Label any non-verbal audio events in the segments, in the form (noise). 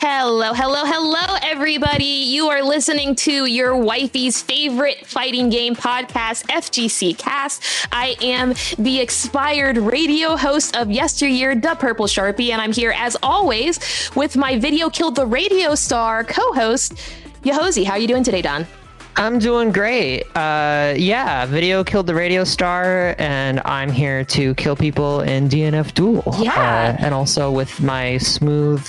Hello, hello, hello, everybody. You are listening to your wifey's favorite fighting game podcast, FGC Cast. I am the expired radio host of yesteryear, the Purple Sharpie, and I'm here as always with my video killed the radio star co-host, Yohosie. How are you doing today, Don? I'm doing great. Uh, yeah, video killed the radio star, and I'm here to kill people in DNF Duel. Yeah. Uh, and also with my smooth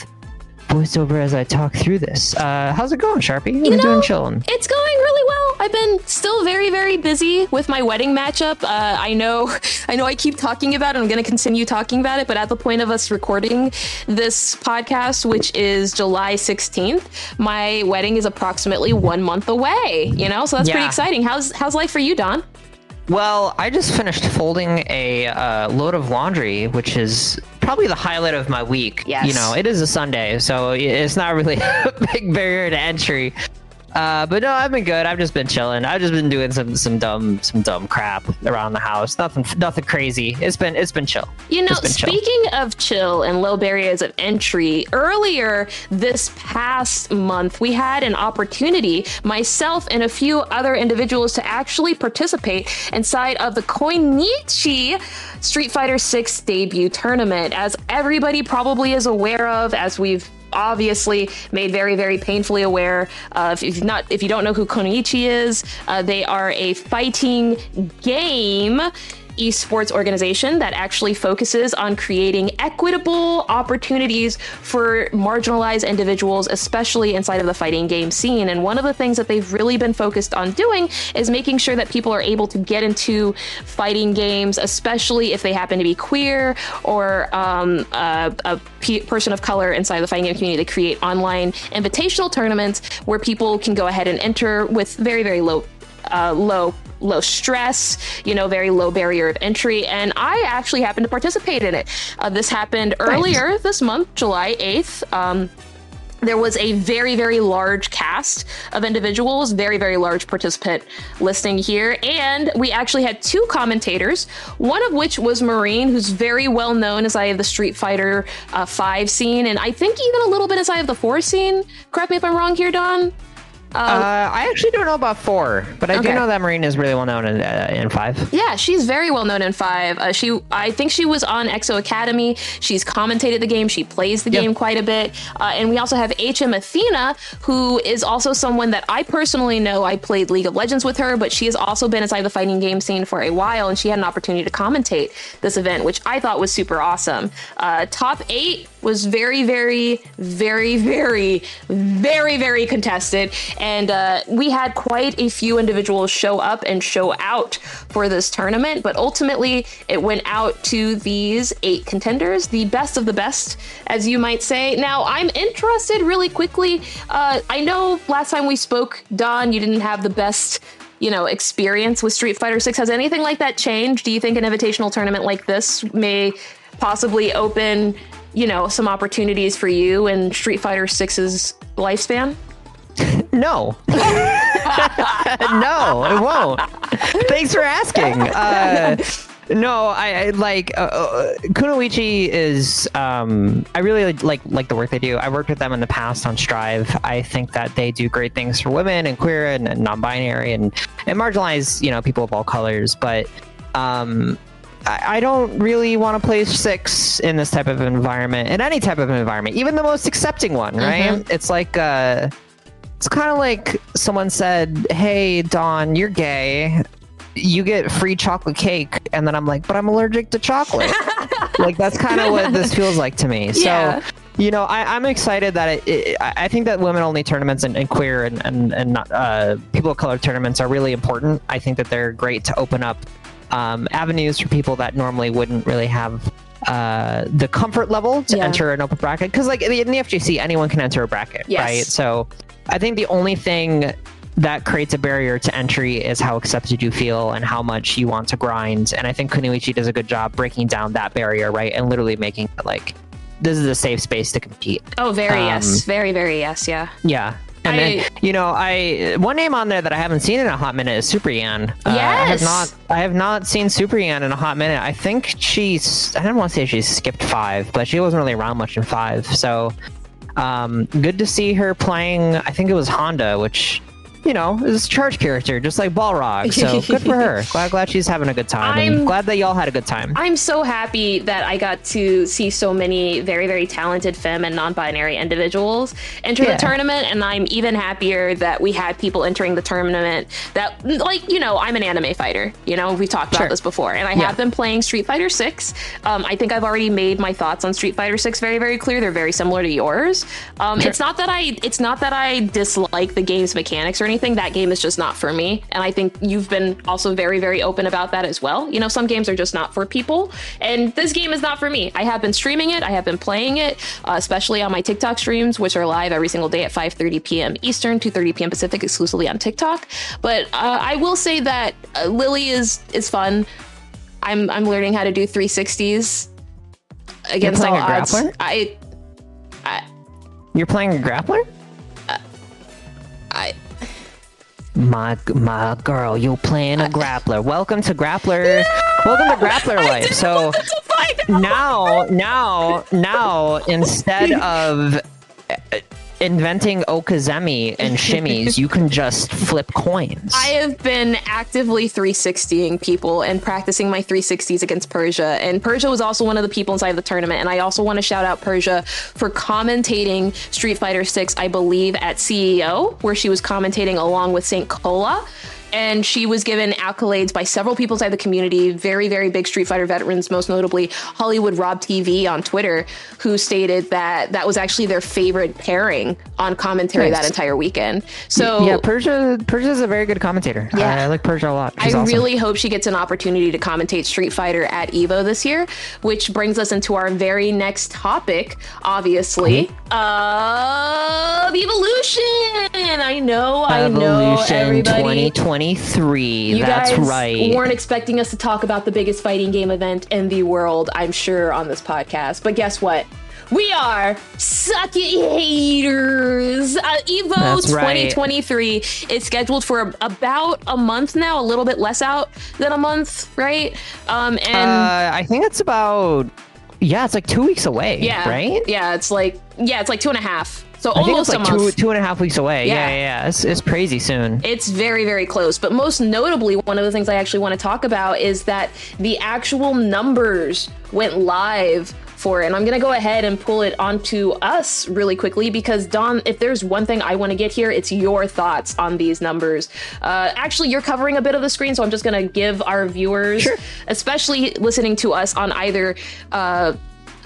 voiceover as I talk through this. Uh, how's it going, Sharpie? You know, doing chilling. It's going really well. I've been still very, very busy with my wedding matchup. Uh, I know, (laughs) I know, I keep talking about it. I'm going to continue talking about it. But at the point of us recording this podcast, which is July 16th, my wedding is approximately one month away. You know, so that's pretty exciting. How's how's life for you, Don? Well, I just finished folding a uh, load of laundry, which is probably the highlight of my week. Yes. You know, it is a Sunday, so it's not really (laughs) a big barrier to entry. Uh, but no, I've been good. I've just been chilling. I've just been doing some some dumb some dumb crap around the house. Nothing nothing crazy. It's been it's been chill. You know, chill. speaking of chill and low barriers of entry, earlier this past month, we had an opportunity, myself and a few other individuals, to actually participate inside of the Kunoichi Street Fighter 6 debut tournament. As everybody probably is aware of, as we've obviously made very very painfully aware of if not if you don't know who Kunoichi is uh, they are a fighting game esports organization that actually focuses on creating equitable opportunities for marginalized individuals, especially inside of the fighting game scene. And one of the things that they've really been focused on doing is making sure that people are able to get into fighting games, especially if they happen to be queer or um, a, a person of color inside the fighting game community. They create online invitational tournaments where people can go ahead and enter with very, very low uh, low low stress you know very low barrier of entry. And i actually happened to participate in it. Uh, this happened earlier this month july 8th um, there was a very very large cast of individuals very very large participant listing here. And we actually had two commentators one of which was marine who's very well known as i have the street fighter uh, 5 scene. And i think even a little bit as i have the 4 scene. Correct me if i'm wrong here don Uh, I actually don't know about four, but I Okay. do know that Marina is really well known in uh, in five. Yeah, she's very well known in Five. Uh, she, I think she was on Exo Academy. She's commentated the game. She plays the Yep. game quite a bit. Uh, and we also have HM Athena, who is also someone that I personally know. I played League of Legends with her, but she has also been inside the fighting game scene for a while, and she had an opportunity to commentate this event, which I thought was super awesome. Uh, top eight was very, very, very, very, very, very contested. And uh, we had quite a few individuals show up and show out for this tournament. But ultimately, it went out to these eight contenders, the best of the best, as you might say. Now, I'm interested really quickly. Uh, I know last time we spoke, Don, you didn't have the best. You know, experience with Street Fighter 6. Has anything like that changed? Do you think an invitational tournament like this may possibly open you know some opportunities for you in street fighter 6's lifespan (laughs) No. (laughs) no, it won't. Thanks for asking. Uh, no, I, I like uh, uh, Kunoichi is. Um, I really like like the work they do. I worked with them in the past on Strive. I think that they do great things for women and queer and, and non-binary and and marginalized, you know, people of all colors. But um, I, don't really want to play six in this type of environment, in any type of environment, even the most accepting one, right? It's like. Uh, it's kind of like someone said, "Hey, Don, you're gay. You get free chocolate cake," and then I'm like, "But I'm allergic to chocolate." (laughs) like that's kind of what this feels like to me. Yeah. So, you know, I, I'm excited that it, it. I I think that women-only tournaments and, and queer and and and not, uh, people of color tournaments are really important. I think that they're great to open up um, avenues for people that normally wouldn't really have uh, the comfort level to Yeah. enter an open bracket. Because like in the, FGC, anyone can enter a bracket, Yes. right? So I think the only thing that creates a barrier to entry is how accepted you feel and how much you want to grind. And I think Kunoichi does a good job breaking down that barrier, right? And literally making it like this is a safe space to compete. oh very Um, yes very very yes yeah Yeah. I- you know, I one name on there that I haven't seen in a hot minute is Super Yan. Uh, I Yes. have not I have not seen Super Yan in a hot minute. I think she's I don't want to say she skipped five, but she wasn't really around much in five. So Um, good to see her playing. I think it was Honda, which you know, is a charge character, just like Balrog. So good for her. (laughs) Glad, glad she's having a good time. I'm glad that y'all had a good time. I'm so happy that I got to see so many very, very talented femme and non-binary individuals enter yeah. the tournament, and I'm even happier that we had people entering the tournament that, like, you know, I'm an anime fighter. You know, we talked about sure. this before, and I yeah. have been playing Street Fighter Six. Um, I think I've already made my thoughts on Street Fighter Six very, very clear. They're very similar to yours. Um, sure. It's not that I, it's not that I dislike the game's mechanics or anything. That game is just not for me. And I think you've been also very, very open about that as well. You know, some games are just not for people. And this game is not for me. I have been streaming it, I have been playing it, uh, especially on my TikTok streams, which are live every single day at 5:30 p.m. Eastern, 2:30 p.m. Pacific, exclusively on TikTok. But uh, I will say that uh, Lily is is fun. I'm I'm learning how to do 360s against all odds. Grappler? I, I You're playing a grappler? I my my girl, you playing a grappler. Welcome to grappler. Welcome to grappler life. So now, now, now, instead of inventing okizeme and (laughs) shimmies, you can just flip coins. I have been actively 360ing people and practicing my 360s against Persia. And Persia was also one of the people inside the tournament. And I also want to shout out Persia for commentating Street Fighter 6, I believe, at CEO, where she was commentating along with St. Cola and she was given accolades by several people inside the community, very, very big Street Fighter veterans, most notably Hollywood Rob TV on Twitter, who stated that that was actually their favorite pairing on commentary nice. that entire weekend. So yeah, Persia Persia is a very good commentator. Yeah, I, I like Persia a lot. She's I awesome. really hope she gets an opportunity to commentate Street Fighter at Evo this year, which brings us into our very next topic, obviously, mm-hmm. of evolution. I know, I know, everybody. 2020 23. You That's guys right. weren't expecting us to talk about the biggest fighting game event in the world, I'm sure, on this podcast. But guess what? We are suck it haters. Uh, Evo That's 2023 right. is scheduled for about a month now, a little bit less out than a month, right? Um, and uh, I think it's about yeah, it's like two weeks away. Yeah, right. Yeah, it's like yeah, it's like two and a half so I almost like two, two and a half weeks away. Yeah, yeah, yeah. It's, it's crazy soon. It's very, very close. But most notably, one of the things I actually want to talk about is that the actual numbers went live for it. And I'm going to go ahead and pull it onto us really quickly because, Don, if there's one thing I want to get here, it's your thoughts on these numbers. Uh, actually, you're covering a bit of the screen, so I'm just going to give our viewers, sure. especially listening to us on either. Uh,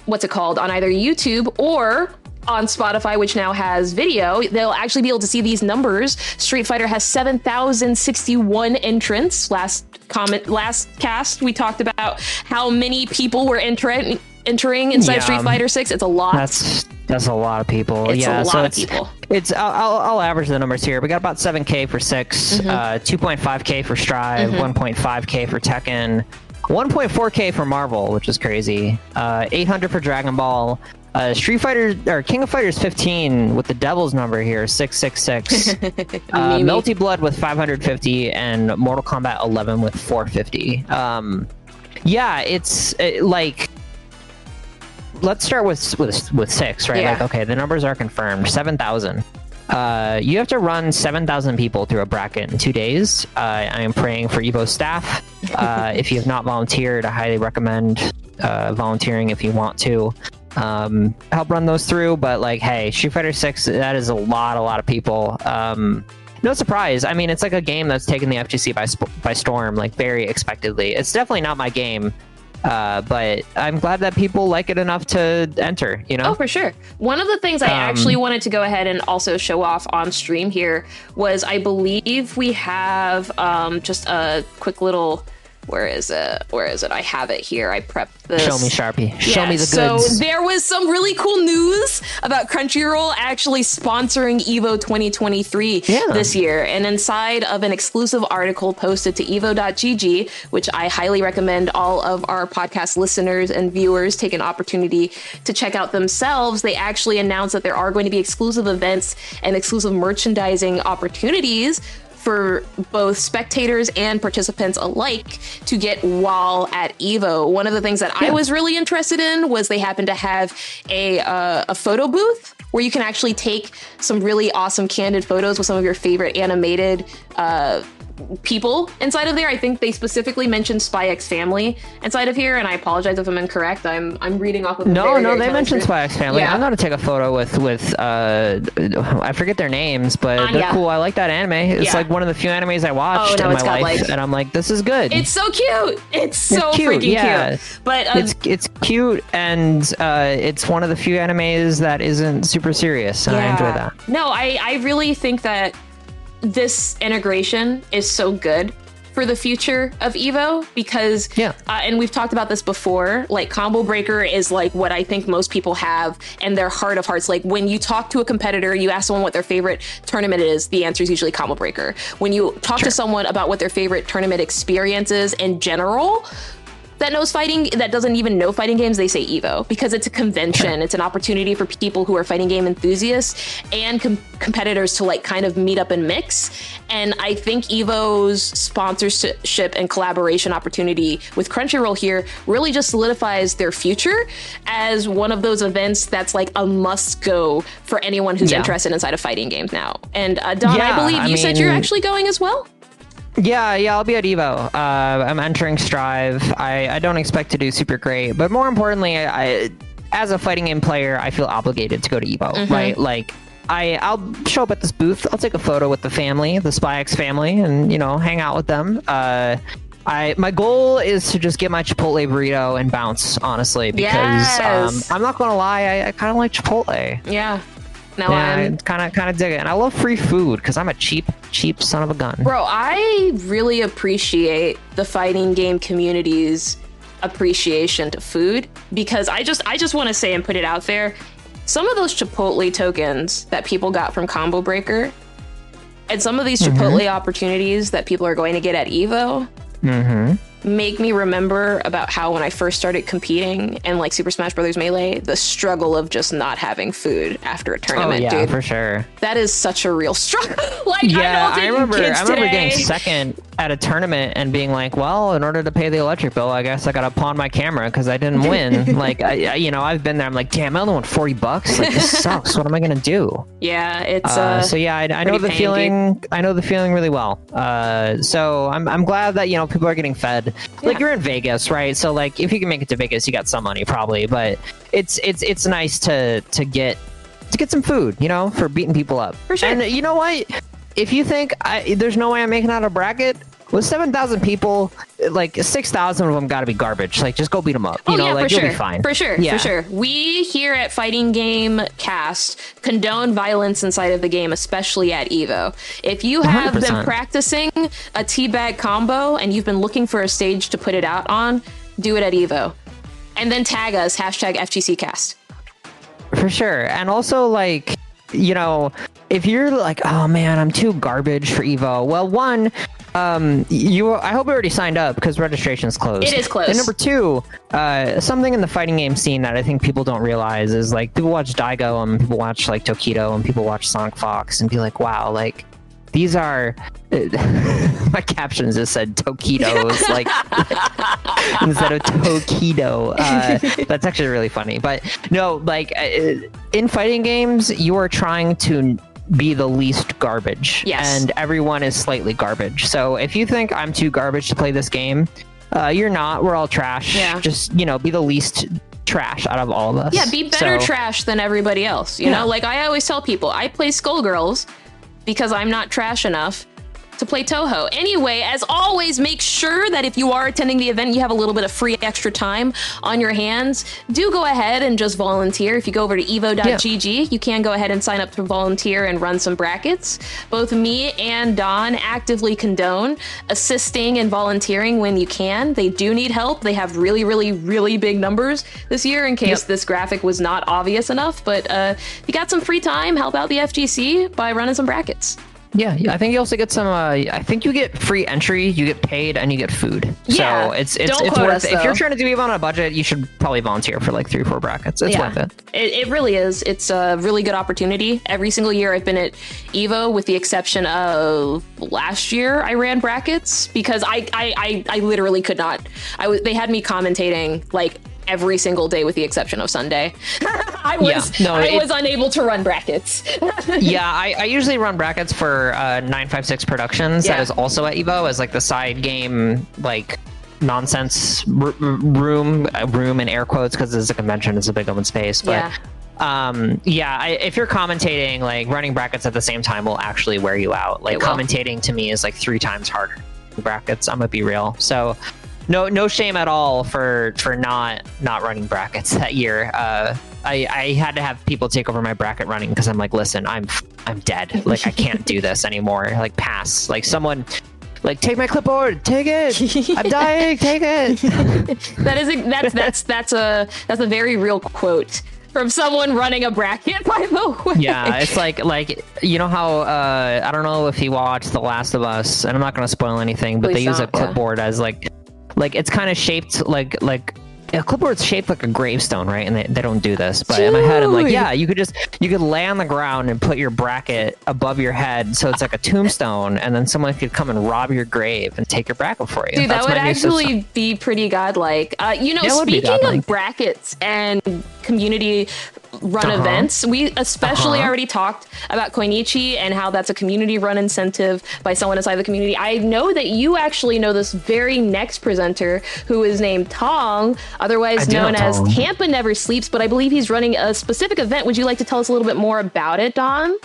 what's it called on either YouTube or on Spotify, which now has video, they'll actually be able to see these numbers. Street Fighter has 7,061 entrants. Last comment, last cast, we talked about how many people were entering entering inside yeah, Street Fighter Six. It's a lot. That's that's a lot of people. It's yeah, a lot so of it's, people. It's I'll, I'll, average the numbers here. We got about 7k for 6 mm-hmm. uh, 2.5k for Strive, mm-hmm. 1.5k for Tekken. 1.4k for Marvel, which is crazy. Uh, 800 for Dragon Ball, uh, Street Fighter or King of Fighters 15 with the Devil's number here 666. (laughs) uh, Melty Blood with 550 and Mortal Kombat 11 with 450. Um, yeah, it's it, like let's start with with with six, right? Yeah. Like okay, the numbers are confirmed. 7,000. Uh, you have to run 7,000 people through a bracket in two days. Uh, I am praying for Evo staff. (laughs) Uh, if you have not volunteered, I highly recommend uh, volunteering if you want to um, help run those through. But like, hey, Street Fighter Six, that is a lot, a lot of people. Um, no surprise. I mean, it's like a game that's taken the FGC by by storm, like very expectedly. It's definitely not my game. Uh, but I'm glad that people like it enough to enter, you know? Oh, for sure. One of the things I um, actually wanted to go ahead and also show off on stream here was I believe we have um, just a quick little where is it? Where is it? I have it here. I prepped this. Show me Sharpie. Show me the goods. So there was some really cool news about Crunchyroll actually sponsoring Evo 2023 yeah. this year. And inside of an exclusive article posted to evo.gg, which I highly recommend all of our podcast listeners and viewers take an opportunity to check out themselves, they actually announced that there are going to be exclusive events and exclusive merchandising opportunities for both spectators and participants alike to get while at Evo. One of the things that yeah. I was really interested in was they happened to have a uh, a photo booth where you can actually take some really awesome candid photos with some of your favorite animated uh, people inside of there. I think they specifically mentioned Spy X Family inside of here, and I apologize if I'm incorrect. I'm I'm reading off of no, very, no. very They mentioned. Spy X Family. Yeah. I'm gonna take a photo with with uh, I forget their names, but they're cool. I like that anime. It's Yeah. like one of the few animes I watched Oh, no, in my life, like- and I'm like, this is good. It's so cute. It's so cute, freaking yeah. cute. But uh, it's it's cute and uh, it's one of the few animes that isn't super serious, and I enjoy that. No, I, I really think that this integration is so good for the future of Evo because, Yeah. uh, and we've talked about this before. Like Combo Breaker is like what I think most people have in their heart of hearts. Like when you talk to a competitor, you ask someone what their favorite tournament is. The answer is usually Combo Breaker. When you talk to someone about what their favorite tournament experience is in general. That knows fighting, that doesn't even know fighting games, they say Evo because it's a convention. (laughs) It's an opportunity for people who are fighting game enthusiasts and com- competitors to like kind of meet up and mix. And I think Evo's sponsorship and collaboration opportunity with Crunchyroll here really just solidifies their future as one of those events that's like a must go for anyone who's Yeah. interested inside of fighting games now. And uh, Don, I Yeah, believe I you said you're actually going as well. Yeah, yeah, I'll be at Evo. Uh, I'm entering Strive. I, I don't expect to do super great, but more importantly, I, as a fighting game player, I feel obligated to go to Evo, Mm-hmm. right? Like, I I'll show up at this booth. I'll take a photo with the family, the SpyX family, and you know, hang out with them. Uh, I my goal is to just get my Chipotle burrito and bounce, honestly, because Yes. um, I'm not gonna lie, I, I kind of like Chipotle. Yeah. Now Yeah, I'm kind of kind of dig it, and I love free food because I'm a cheap cheap son of a gun. Bro, I really appreciate the fighting game community's appreciation to food because I just I just want to say and put it out there. Some of those Chipotle tokens that people got from Combo Breaker and some of these Chipotle opportunities that people are going to get at Evo Mm-hmm. Make me remember about how when I first started competing in like Super Smash Brothers Melee, the struggle of just not having food after a tournament, Oh tournament, yeah, dude. for sure. That is such a real struggle. (laughs) like Yeah, I, I, remember. I remember today- getting second at a tournament and being like, "Well, in order to pay the electric bill, I guess I gotta pawn my camera because I didn't win." (laughs) like, I, I- you know, I've been there. I'm like, "Damn, I only won forty bucks. Like, this (laughs) sucks. What am I gonna do?" Yeah, it's Uh, uh, so yeah, I, I know the feeling. I know the feeling really well. Uh, so I'm I'm glad that you know people are getting fed. Like Yeah. you're in Vegas, right? So like if you can make it to Vegas, you got some money probably. But it's it's it's nice to to get to get some food, you know, for beating people up. For sure. And you know what? If you think I, there's no way I'm making out a bracket. With seven thousand people, like six thousand of them got to be garbage. Like, just go beat them up. You oh know, yeah, like for you'll sure, be fine. for sure, Yeah. for sure. We here at Fighting Game Cast condone violence inside of the game, especially at Evo. If you have been 100%. practicing a teabag combo and you've been looking for a stage to put it out on, do it at Evo, and then tag us hashtag FGCcast. For sure. And also, like, you know, if you're like, oh man, I'm too garbage for Evo. Well, one, um, you, I hope you already signed up because registration's closed. It is closed. And number two, uh, something in the fighting game scene that I think people don't realize is like people watch Daigo and people watch like Tokido and people watch Sonic Fox and be like, wow, like these are. (laughs) my captions just said Tokidos, (laughs) like (laughs) instead of Tokido. Uh, that's actually really funny. But no, like uh, in fighting games, you are trying to be the least garbage. Yes. And everyone is slightly garbage. So if you think I'm too garbage to play this game, uh, you're not. We're all trash. Yeah. Just, you know, be the least trash out of all of us. Yeah, be better So- trash than everybody else. You Yeah. know, like I always tell people, I play Skullgirls because I'm not trash enough to play Toho. Anyway, as always, make sure that if you are attending the event, you have a little bit of free extra time on your hands. Do go ahead and just volunteer. If you go over to evo.gg, you can go ahead and sign up to volunteer and run some brackets. Both me and Don actively condone assisting and volunteering when you can. They do need help. They have really, really, really big numbers this year in case Yep. this graphic was not obvious enough. But uh, if you got some free time, help out the FGC by running some brackets. Yeah, yeah, I think you also get some. Uh, I think you get free entry, you get paid, and you get food. Yeah, so it's it's it's worth. us, it. If you're trying to do Evo on a budget, you should probably volunteer for like three or four brackets. It's worth it. It, it really is. It's a really good opportunity. Every single year I've been at Evo, with the exception of last year, I ran brackets because I I, I, I literally could not. I was they had me commentating like every single day with the exception of Sunday. (laughs) I was Yeah, no, I it- was unable to run brackets. (laughs) yeah, I, I usually run brackets for uh, 956 Productions. Yeah. That is also at Evo as like the side game, like nonsense r- room, uh, room in air quotes because it's a convention, it's a big open space. But Yeah. um, yeah, I, if you're commentating, like running brackets at the same time will actually wear you out. Like commentating to me is like three times harder than brackets. I'm gonna be real. So. No, no shame at all for for not not running brackets that year. Uh, I I had to have people take over my bracket running because I'm like, listen, I'm I'm dead. Like I can't do this anymore. Like pass. Like someone, like take my clipboard, take it. I'm dying, take it. (laughs) that is a, that's that's that's a that's a very real quote from someone running a bracket. (laughs) By the way, yeah, it's like like you know how uh, I don't know if you watched The Last of Us, and I'm not gonna spoil anything, but Please they use a don't, yeah. clipboard as like like it's kind of shaped like like. A clipboard's shaped like a gravestone, right? And they, they don't do this. But in my head, I'm like, yeah, you could just you could lay on the ground and put your bracket above your head, so it's like a tombstone, and then someone could come and rob your grave and take your bracket for you. Dude, That's that would new system. actually be pretty godlike. Uh, you know, Yeah, it would be speaking of brackets and community run Uh-huh. events, we especially Uh-huh. already talked about Kunoichi and how that's a community run incentive by someone inside the community. I know that you actually know this very next presenter who is named Tong, otherwise know known as Tong. Tampa Never Sleeps, but I believe he's running a specific event. Would you like to tell us a little bit more about it, Don?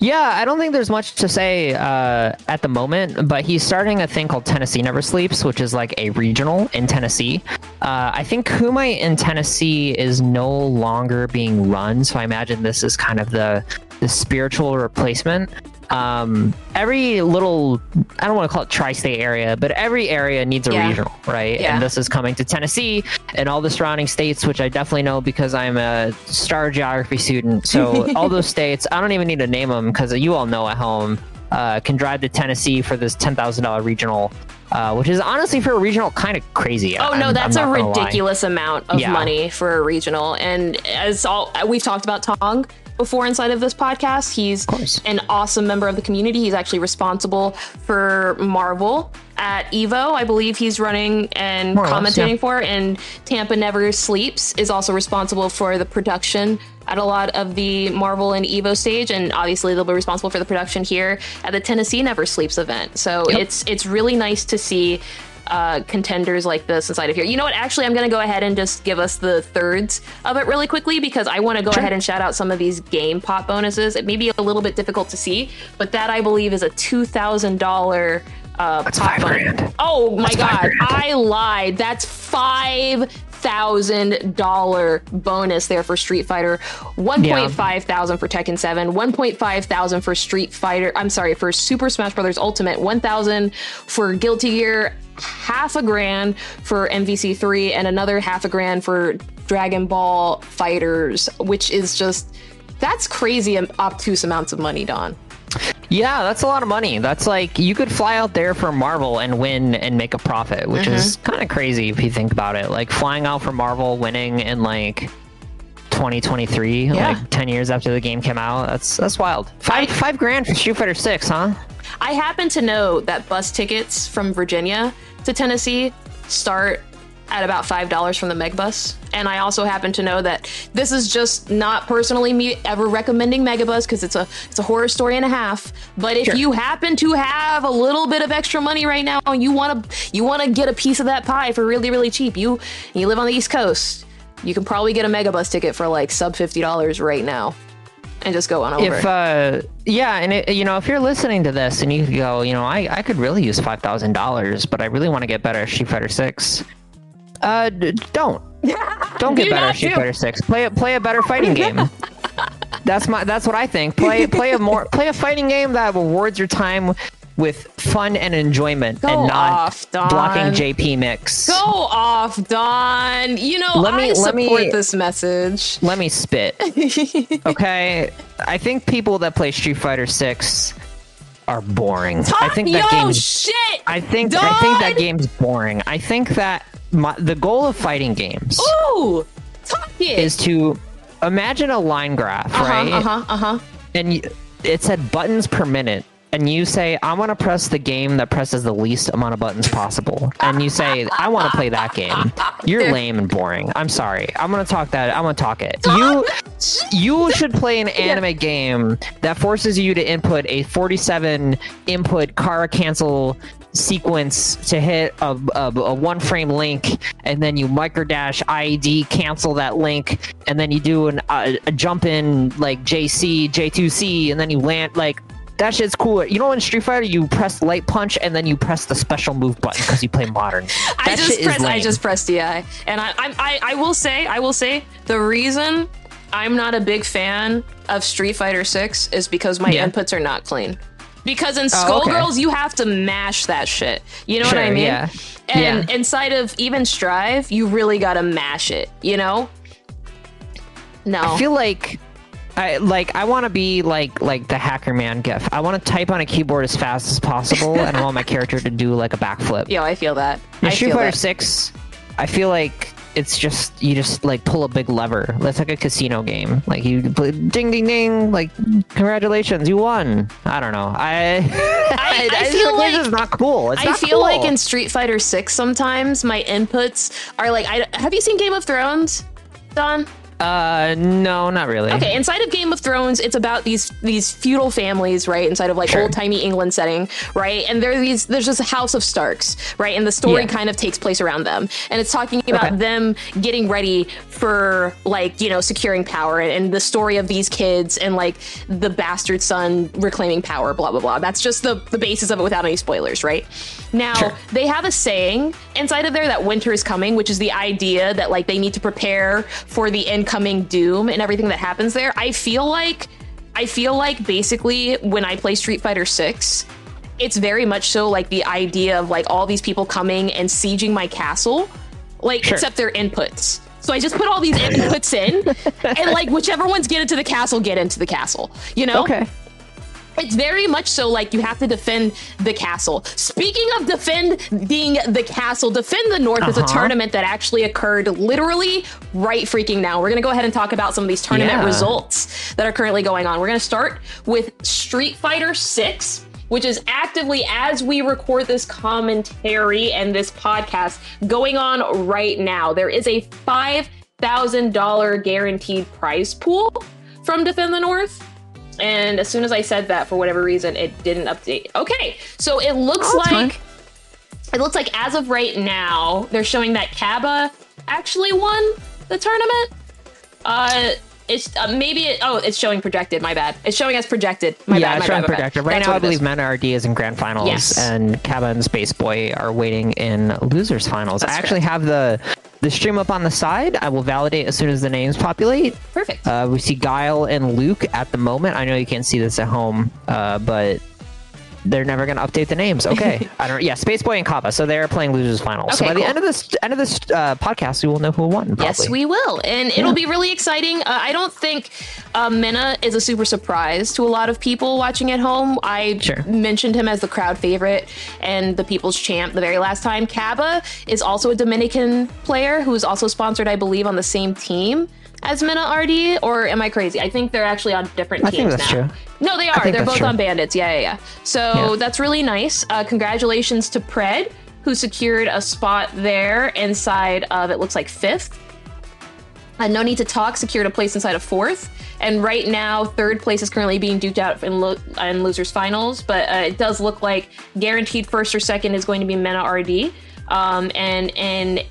Yeah, I don't think there's much to say uh, at the moment, but he's starting a thing called Tennessee Never Sleeps, which is like a regional in Tennessee. Uh, I think Kumite in Tennessee is no longer being run, so I imagine this is kind of the the spiritual replacement. Um, every little, I don't want to call it tri-state area, but every area needs a Yeah. regional, right? Yeah. And this is coming to Tennessee and all the surrounding states, which I definitely know because I'm a star geography student. So (laughs) all those states, I don't even need to name them because you all know at home, uh, can drive to Tennessee for this ten thousand dollar regional, uh, which is honestly for a regional kind of crazy. Oh I'm- no, that's a gonna lie. ridiculous amount of Yeah. money for a regional. And as all we've talked about Tong before inside of this podcast, he's an awesome member of the community. He's actually responsible for Marvel at Evo. I believe he's running and More commentating yeah. for. And Tampa Never Sleeps is also responsible for the production at a lot of the Marvel and Evo stage, and obviously they'll be responsible for the production here at the Tennessee Never Sleeps event. So Yep. it's it's really nice to see uh, contenders like this inside of here. You know what? Actually, I'm going to go ahead and just give us the thirds of it really quickly because I want to go Sure. ahead and shout out some of these game pop bonuses. It may be a little bit difficult to see, but that I believe is a two thousand dollar. Uh, That's pop five bonus. grand. Oh my That's god. I lied. That's five thousand dollar bonus there for Street Fighter, one point five thousand for Tekken Seven, one point five thousand for Street Fighter. I'm sorry for Super Smash Brothers Ultimate, one thousand for Guilty Gear, half a grand for MVC three, and another half a grand for Dragon Ball Fighters, which is just that's crazy obtuse amounts of money, Don. Yeah, that's a lot of money. That's like you could fly out there for Marvel and win and make a profit, which is mm-hmm. kind of crazy if you think about it. Like flying out for Marvel, winning in like 2023, Yeah. like 10 years after the game came out. That's that's wild. Five I- five grand for Street Fighter Six, huh? I happen to know that bus tickets from Virginia to Tennessee start at about five dollars from the Megabus, and I also happen to know that this is just not personally me ever recommending Megabus because it's a it's a horror story and a half. But if Sure. you happen to have a little bit of extra money right now, and you want to you want to get a piece of that pie for really really cheap, you you live on the East Coast, you can probably get a Megabus ticket for like sub fifty dollars right now, and just go on over. If uh yeah, and it, you know, if you're listening to this and you go, you know, I I could really use five thousand dollars, but I really want to get better at Street Fighter Six. Uh, d- don't (laughs) don't get Do better at Street. Fighter Six. Play a play a better fighting (laughs) game. That's my that's what I think. Play (laughs) play a more play a fighting game that rewards your time with fun and enjoyment Go and not off, Don. blocking JP mix. Go off, Don. You know, Let me- I let support me- this message. Let me spit. okay, I think people that play Street Fighter Six are boring. I think that Yo, game's shit. I think I think that game's boring. I think that my, the goal of fighting games Ooh, is to imagine a line graph, uh-huh, right? uh-huh, uh-huh. And y- it said buttons per minute, and you say, I want to press the game that presses the least amount of buttons possible, and you say, I want to play that game, you're lame and boring. I'm sorry. I'm gonna talk that. I'm gonna talk it. You, you (laughs) should play an anime game that forces you to input a 47 input car cancel sequence to hit a, a, a, one frame link and then you micro dash IED cancel that link and then you do an, a, a jump in like JC J2C and then you land like that shit's cool. You know in Street Fighter you press light punch and then you press the special move button because you play modern. (laughs) That I just press. I just pressed DI. And I, I I will say I will say the reason I'm not a big fan of Street Fighter 6 is because my yeah. inputs are not clean. Because in Skullgirls, oh, okay. you have to mash that shit. You know sure, what I mean? Yeah. And yeah. inside of even Strive, you really gotta mash it, you know? No. I feel like I like I want to be like like the hacker man gif. I want to type on a keyboard as fast as possible, and I want my character to do like a backflip. Yeah, I feel that. In I Street Fighter Six, I feel like it's just you just like pull a big lever. It's like a casino game. Like you play, ding ding ding. Like congratulations, you won. I don't know. I (laughs) I, I, I feel like it's not cool. It's I not feel cool. like in Street Fighter Six sometimes my inputs are like I have you seen Game of Thrones, Don? Uh, no, not really. Okay, inside of Game of Thrones, it's about these these feudal families, right? Inside of like sure. old timey England setting, right? And there these there's this House of Starks, right? And the story yeah. kind of takes place around them, and it's talking about okay. them getting ready for like you know securing power and, and, the story of these kids and like the bastard son reclaiming power, blah blah blah. That's just the the basis of it without any spoilers, right? Now sure. they have a saying inside of there that winter is coming, which is the idea that like they need to prepare for the end incoming doom and everything that happens there. I feel like I feel like basically when I play Street Fighter 6, it's very much so like the idea of like all these people coming and sieging my castle, like sure. except their inputs. So I just put all these (laughs) inputs in, and like whichever ones get into the castle, get into the castle. You know? Okay. It's very much so like you have to defend the castle. Speaking of defending the castle, Defend the North uh-huh. is a uh-huh. tournament that actually occurred literally right freaking now. We're going to go ahead and talk about some of these tournament yeah. results that are currently going on. We're going to start with Street Fighter 6 which is actively as we record this commentary and this podcast going on right now. There is a $5,000 guaranteed prize pool from Defend the North. And as soon as I said that, for whatever reason, it didn't update. Okay, so it looks oh, like fine. it looks like as of right now, they're showing that Kaba actually won the tournament. Uh, it's uh, maybe it, oh it's showing projected my bad it's showing as projected my yeah bad, it's showing bad, projected right That's now i believe MENA RD is in grand finals yes. and Kaba and space boy are waiting in losers finals That's i actually correct. have the the stream up on the side. I will validate as soon as the names populate. Perfect. Uh, we see Guile and Luke at the moment. I know you can't see this at home, uh, but they're never going to update the names. Okay, (laughs) I don't. Yeah, Space Boy and Kaba. So they're playing losers finals. Okay, so by cool. the end of this end of this uh, podcast, we will know who won. Probably. Yes, we will, and yeah. it'll be really exciting. Uh, I don't think uh, MENA is a super surprise to a lot of people watching at home. I sure. mentioned him as the crowd favorite and the people's champ the very last time. Kaba is also a Dominican player who is also sponsored, I believe, on the same team as MENA RD, or am I crazy? I think they're actually on different I teams now. True. No, they are. They're both true. on Bandits. Yeah, yeah, yeah. So yeah. that's really nice. Uh, congratulations to Pred, who secured a spot there inside of it looks like fifth. Uh, no need to talk. Secured a place inside of fourth, and right now third place is currently being duped out in, lo- in losers finals. But uh, it does look like guaranteed first or second is going to be MENA RD. Um, and and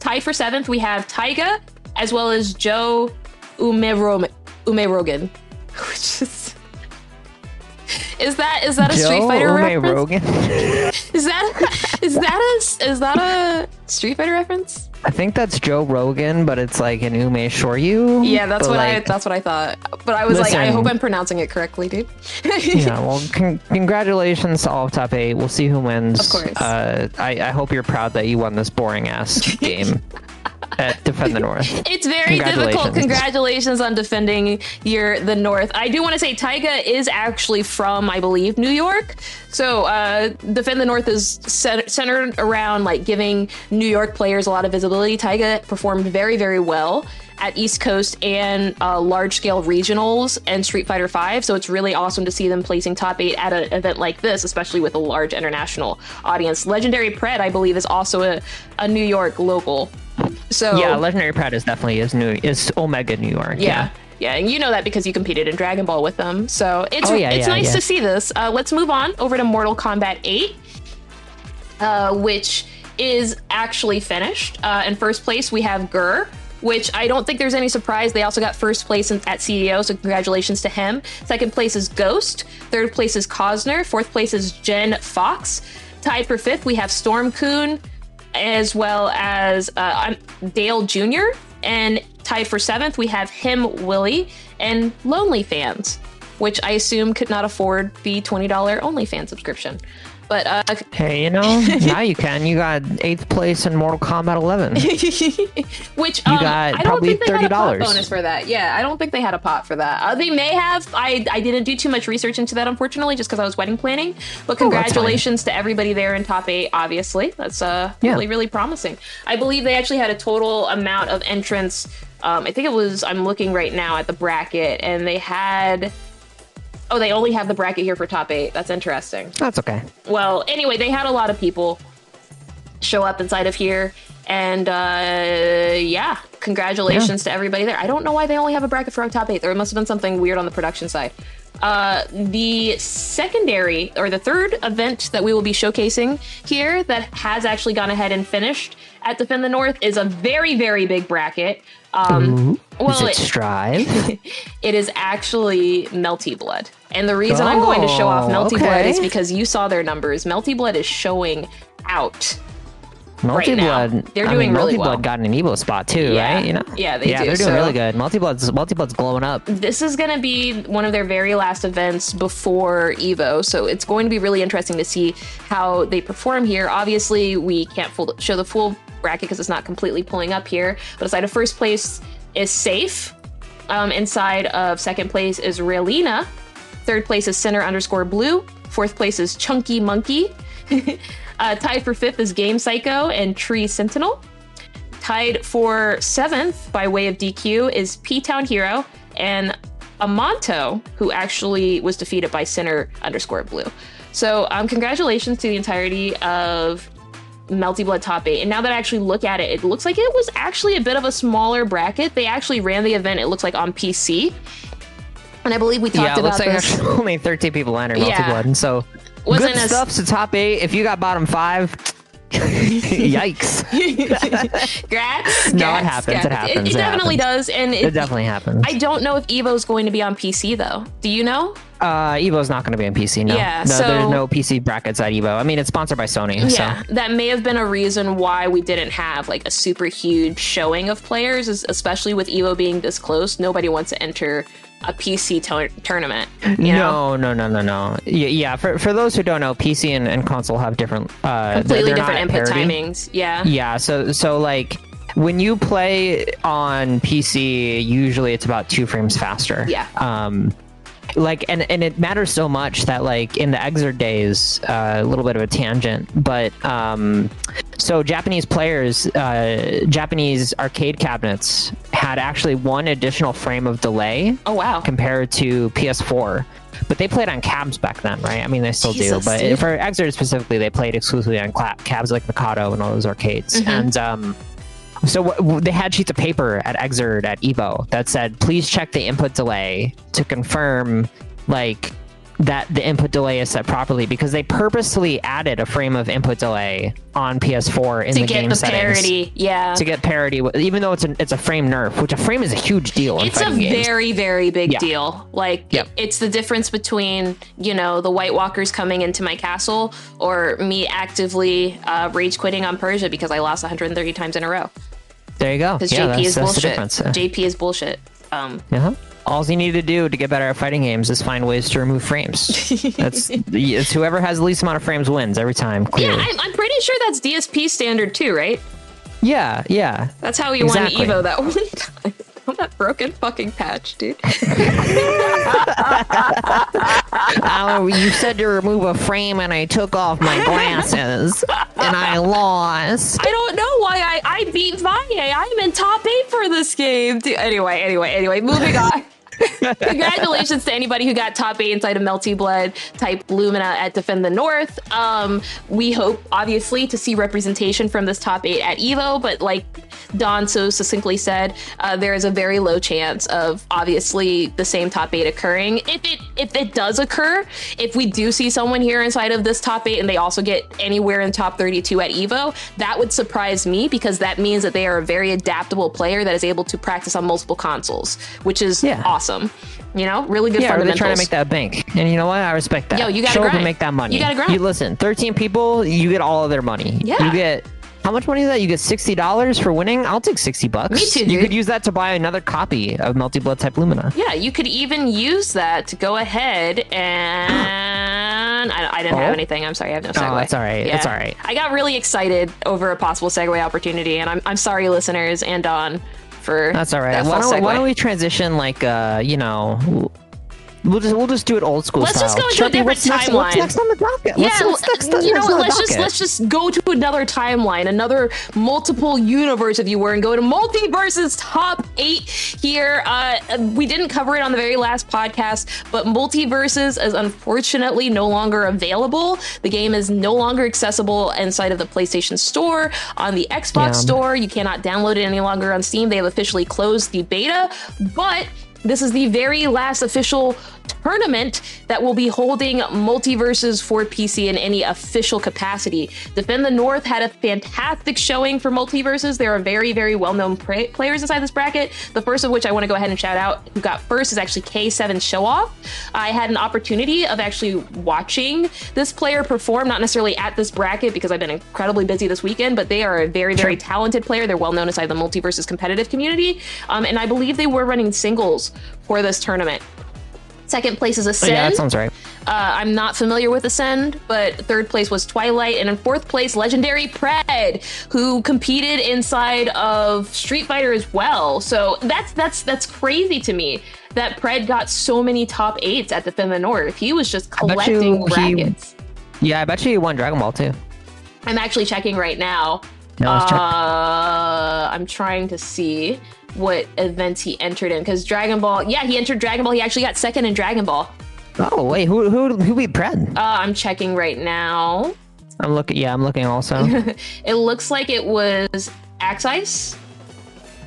tied for seventh we have Taiga as well as Joe Ume, Ume Rogan, (laughs) which is. Is that is that a Joe Street Fighter Ume reference? Rogan? (laughs) is that is that a is that a Street Fighter reference? I think that's Joe Rogan, but it's like an Ume Shoryu. Yeah, that's what like, I that's what I thought. But I was listen, like, I hope I'm pronouncing it correctly, dude. (laughs) yeah, well, con- congratulations to all of top eight. We'll see who wins. Of course. Uh, I, I hope you're proud that you won this boring ass game at Defend the North. It's very difficult. Congratulations on defending your the North. I do want to say Taiga is actually from, I believe, New York. So uh, Defend the North is centered around like giving New York players a lot of visibility. Taiga performed very, very well at East Coast and uh, large scale regionals and Street Fighter Five. So it's really awesome to see them placing top eight at an event like this, especially with a large international audience. Legendary Pred, I believe, is also a, a New York local. So Yeah, Legendary Pred is definitely is new is Omega New York. yeah. Yeah, and you know that because you competed in Dragon Ball with them. So it's Oh, yeah, it's yeah, nice yeah. to see this. Uh, let's move on over to Mortal Kombat 8, uh, which is actually finished. Uh, in first place, we have Gur, which I don't think there's any surprise. They also got first place in, at CEO, so congratulations to him. Second place is Ghost. Third place is Cosner. Fourth place is Jen Fox. Tied for fifth, we have Storm Coon, as well as uh, Dale Jr. And tied for seventh, we have him, Willie, and Lonely Fans, which I assume could not afford the $20 OnlyFans subscription. But uh, Hey, you know, (laughs) now you can. You got eighth place in Mortal Kombat 11. (laughs) which You um, got I don't probably think they had a pot $30. bonus for that. Yeah, I don't think they had a pot for that. Uh, they may have. I I didn't do too much research into that, unfortunately, just because I was wedding planning. But Oh, congratulations to everybody there in top eight. Obviously, that's uh Yeah. really really promising. I believe they actually had a total amount of entrants. Um, I think it was. I'm looking right now at the bracket, and they had. Oh, they only have the bracket here for top eight. That's interesting That's okay. well, anyway, they had a lot of people show up inside of here. And uh, yeah, congratulations to everybody there. I don't know why they only have a bracket for our top eight. There must have been something weird on the production side. Uh, the secondary or the third event that we will be showcasing here that has actually gone ahead and finished at Defend the North is a very, very big bracket. Um, well, it it- Strive? (laughs) it is actually Melty Blood. And the reason I'm going to show off Oh, Melty Blood is because you saw their numbers. Melty Blood is showing out. Melty. Blood. They're I doing mean, really Melty Blood well. got an Evo spot too, Yeah. right? You know. Yeah, they do. yeah, do, they're doing so- really good. Melty Blood's Melty Blood's glowing up. This is going to be one of their very last events before Evo, so it's going to be really interesting to see how they perform here. Obviously, we can't full, show the full bracket because it's not completely pulling up here, but aside of first place is Safe. Um, inside of second place is Raelina. Third place is Center underscore Blue. Fourth place is Chunky Monkey. (laughs) uh, tied for fifth is Game Psycho and Tree Sentinel. Tied for seventh by way of DQ is P Town Hero and Amonto, who actually was defeated by Sinner underscore Blue. So, um, congratulations to the entirety of Melty Blood Top 8. And now that I actually look at it, it looks like it was actually a bit of a smaller bracket. They actually ran the event, it looks like on PC. And I believe we talked yeah, it about looks like this. only 13 people entered Melty Yeah. Blood, and so Wasn't good as- stuff to top eight. If you got bottom five, (laughs) yikes! (laughs) Grats. No, it grats, happens, it happens, It, it definitely happens. does. And It it, definitely happens. I don't know if Evo's going to be on PC though. Do you know? Uh, Evo's not going to be on PC. No, Yeah, no, so- there's no PC brackets at Evo. I mean, it's sponsored by Sony. Yeah, So. that may have been a reason why we didn't have like a super huge showing of players, es- especially with Evo being this close. Nobody wants to enter a PC to- tournament. You know? No, no, no, no, no. Y- Yeah, for, for those who don't know, PC and, and console have different, uh, completely different input parity. timings. Yeah. Yeah, so so like when you play on PC, usually it's about two frames faster. Yeah. Um, like and and it matters so much that like in the Xrd days, uh, a little bit of a tangent, but um, so Japanese players, uh, Japanese arcade cabinets had actually one additional frame of delay Oh wow. compared to PS4. But they played on cabs back then, right? I mean, they still Jesus, do. But dude. for Xrd specifically, they played exclusively on cla- cabs like Mikado and all those arcades. Mm-hmm. And um, so w- w- they had sheets of paper at Xrd at Evo that said, "Please check the input delay to confirm, like." That the input delay is set properly because they purposely added a frame of input delay on PS4 in to the get game the settings parity, yeah. to get parity, even though it's a it's a frame nerf, which a frame is a huge deal. In it's a games. very very big Yeah. deal like it's the difference between you know the white walkers coming into my castle or me actively uh, rage quitting on persia because i lost 130 times in a row There you go. because Yeah, jp that's, is that's the bullshit difference. Jp is bullshit um uh-huh. All you need to do to get better at fighting games is find ways to remove frames. (laughs) That's it's whoever has the least amount of frames wins every time. yeah I'm, I'm pretty sure that's dsp standard too right Yeah, yeah. that's how we Exactly. won evo that (laughs) one time on (laughs) that broken fucking patch dude Oh, you said to remove a frame, and I took off my glasses. and I lost. I don't know why I, I beat Valle. I'm in top eight for this game. Anyway, anyway, anyway, moving on. (laughs) Congratulations to anybody who got top eight inside of Melty Blood type Lumina at Defend the North. Um, we hope, obviously, to see representation from this top eight at Evo, but like Don so succinctly said, uh, there is a very low chance of obviously the same top eight occurring. If it if it does occur, if we do see someone here inside of this top eight and they also get anywhere in top 32 at Evo, that would surprise me because that means that they are a very adaptable player that is able to practice on multiple consoles, which is yeah. awesome. You know, really good yeah, fundamentals. Yeah, trying to make that bank. And you know what? I respect that. Yo, you gotta Show grind. make that money. You gotta grind. You listen, 13 people, you get all of their money. Yeah. You get how much money is that? You get sixty dollars for winning. I'll take sixty bucks. Me too. Dude. You could use that to buy another copy of Melty Blood Type Lumina. Yeah, you could even use that to go ahead and I, I didn't oh? have anything. I'm sorry, I have no segue. Oh, that's all right. Yeah. It's all right. I got really excited over a possible segue opportunity, and I'm I'm sorry, listeners and Don, for that's all right. That why, don't, why don't we transition like uh you know We'll just we'll just do it old school let's style. just go into a different timeline. Next, what's next on the docket? Yeah, what's, what's next, you know, what, let's just let's just go to another timeline, another multiple universe, if you were, and go to MultiVersus top eight here. Uh, we didn't cover it on the very last podcast, but MultiVersus is unfortunately no longer available. The game is no longer accessible inside of the PlayStation Store. On the Xbox yeah. Store, you cannot download it any longer on Steam. They have officially closed the beta, but this is the very last official tournament that will be holding MultiVersus for PC in any official capacity. Defend the North had a fantastic showing for MultiVersus. There are very, very well known pra- players inside this bracket. The first of which I want to go ahead and shout out who got first is actually K7 Show Off. I had an opportunity of actually watching this player perform, not necessarily at this bracket because I've been incredibly busy this weekend, but they are a very, very sure. talented player. They're well known inside the MultiVersus competitive community. Um, and I believe they were running singles for this tournament. Second place is Ascend. Yeah, that sounds right. Uh, I'm not familiar with Ascend, but third place was Twilight, and in fourth place, Legendary Pred, who competed inside of Street Fighter as well. So that's that's that's crazy to me that Pred got so many top eights at the the North. He was just collecting brackets. He, yeah, I bet you he won Dragon Ball too. I'm actually checking right now. No, uh, I'm trying to see what events he entered in because Dragon Ball. Yeah, he entered Dragon Ball. He actually got second in Dragon Ball. Oh wait, who who who beat Pred? Uh, I'm checking right now. I'm looking. Yeah, I'm looking also. (laughs) it looks like it was Axice.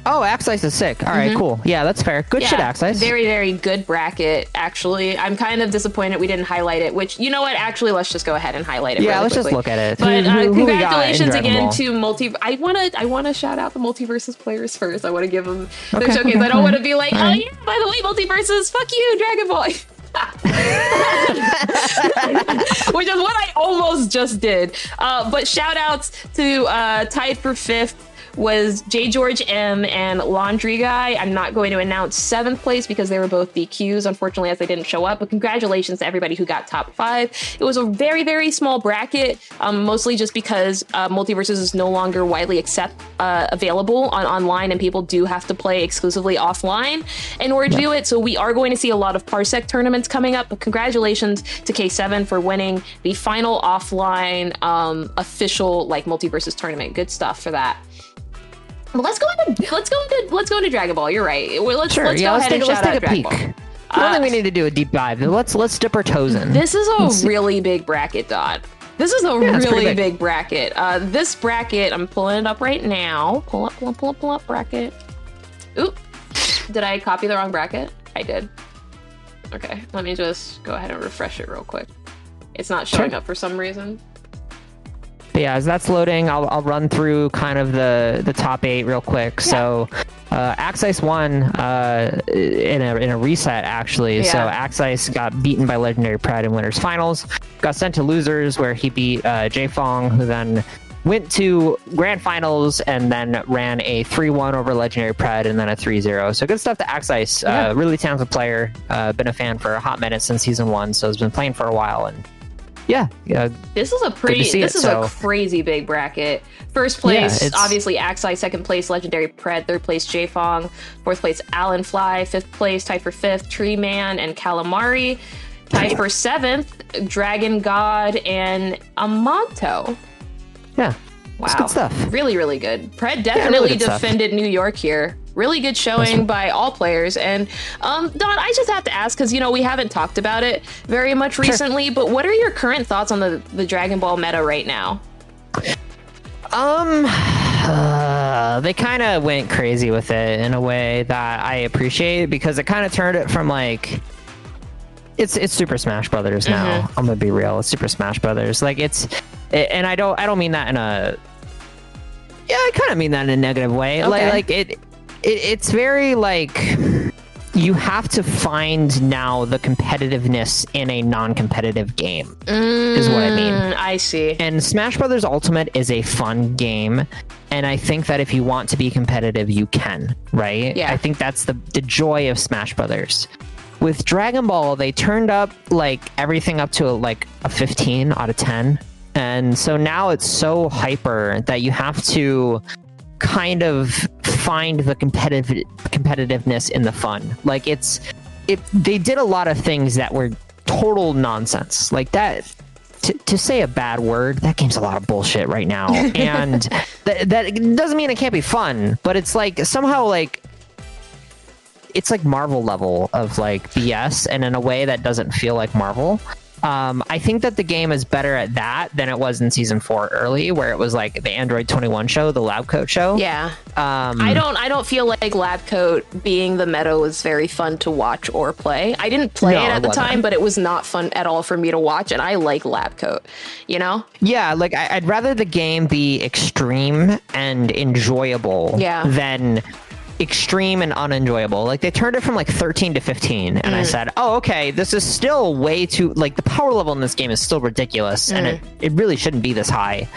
Oh, Axice is sick. All right, mm-hmm. cool. Yeah, that's fair. Good yeah, shit, Axice. Very, very good bracket, actually. I'm kind of disappointed we didn't highlight it, which, you know what? Actually, let's just go ahead and highlight it. Yeah, really let's quickly. just look at it. But (laughs) uh, who, who congratulations again to Multi. I want to I wanna shout out the MultiVersus players first. I want to give them okay, their showcase. Okay, I don't want to be like, oh, yeah, by the way, MultiVersus, fuck you, Dragon Ball. (laughs) which is what I almost just did. Uh, but shout outs to uh, Tied for Fifth was J. George M. and Laundry Guy. I'm not going to announce seventh place because they were both DQs, unfortunately, as they didn't show up. But congratulations to everybody who got top five. It was a very, very small bracket, um, mostly just because uh, MultiVersus is no longer widely accept uh, available on online, and people do have to play exclusively offline in order to do it. So we are going to see a lot of Parsec tournaments coming up. But congratulations to K7 for winning the final offline um, official like MultiVersus tournament. Good stuff for that let's go into let's go into let's go into Dragon Ball. You're right. Let's sure. let's yeah, go let's ahead take, and let's take a peek. Ball. I don't uh, think we need to do a deep dive. Let's let's dip our toes in. This is a really big bracket, Dot. This is a yeah, really big. big. bracket. Uh, this bracket, I'm pulling it up right now. Pull up, pull up, pull up, pull up bracket. Oop. Did I copy the wrong bracket? I did. Okay, let me just go ahead and refresh it real quick. It's not showing sure. up for some reason. But yeah, as that's loading, I'll, I'll run through kind of the, the top eight real quick. Yeah. So, uh, Axice won uh, in a in a reset actually. Yeah. So Axice got beaten by Legendary Pride in winners finals. Got sent to losers where he beat uh, Jay Fong, who then went to grand finals and then ran a 3-1 over legendary pride and then a 3-0 so good stuff to axice yeah. uh, really talented player uh, been a fan for a hot minute since season one so has been playing for a while and yeah, yeah. This is a pretty. This it, is so. a crazy big bracket. First place, yeah, obviously Axi. Second place, Legendary Pred. Third place, J Fong. Fourth place, Alan Fly. Fifth place, tied for fifth, Tree Man and Calamari. Tied for seventh, Dragon God and Amanto. Yeah. Wow. It's good stuff. Really, really good. Pred definitely good stuff. defended New York here. Really good showing by all players. And um, Don, I just have to ask because you know we haven't talked about it very much recently. But what are your current thoughts on the the Dragon Ball meta right now? Um, uh, they kind of went crazy with it in a way that I appreciate because it kind of turned it from like it's it's Super Smash Brothers now. I'm gonna be real. It's Super Smash Brothers. Like it's, it, and I don't I don't mean that in a yeah I kind of mean that in a negative way. Like like it, it it's very like you have to find now the competitiveness in a non-competitive game is what I mean. Mm, I see. And Smash Brothers Ultimate is a fun game. And I think that if you want to be competitive, you can, right? Yeah. I think that's the, the joy of Smash Brothers. With Dragon Ball, they turned up like everything up to like a 15 out of 10. And so now it's so hyper that you have to kind of find the competitive competitiveness in the fun. Like it's it they did a lot of things that were total nonsense. Like that to, to say a bad word, that game's a lot of bullshit right now. (laughs) And that, that doesn't mean it can't be fun, but it's like somehow like it's like Marvel level of like BS and in a way that doesn't feel like Marvel. Um, I think that the game is better at that than it was in season four early, where it was like the Android 21 show, the Lab Coat show. Yeah. Um, I don't I don't feel like Lab Coat being the meta was very fun to watch or play. I didn't play No, it at the wasn't. time, but it was not fun at all for me to watch and I like Lab Coat, you know? Yeah, like I, I'd rather the game be extreme and enjoyable Yeah. than extreme and unenjoyable. Like they turned it from like 13 to 15 and Mm. I said, "Oh, okay, this is still way too like the power level in this game is still ridiculous and Mm. it it really shouldn't be this high."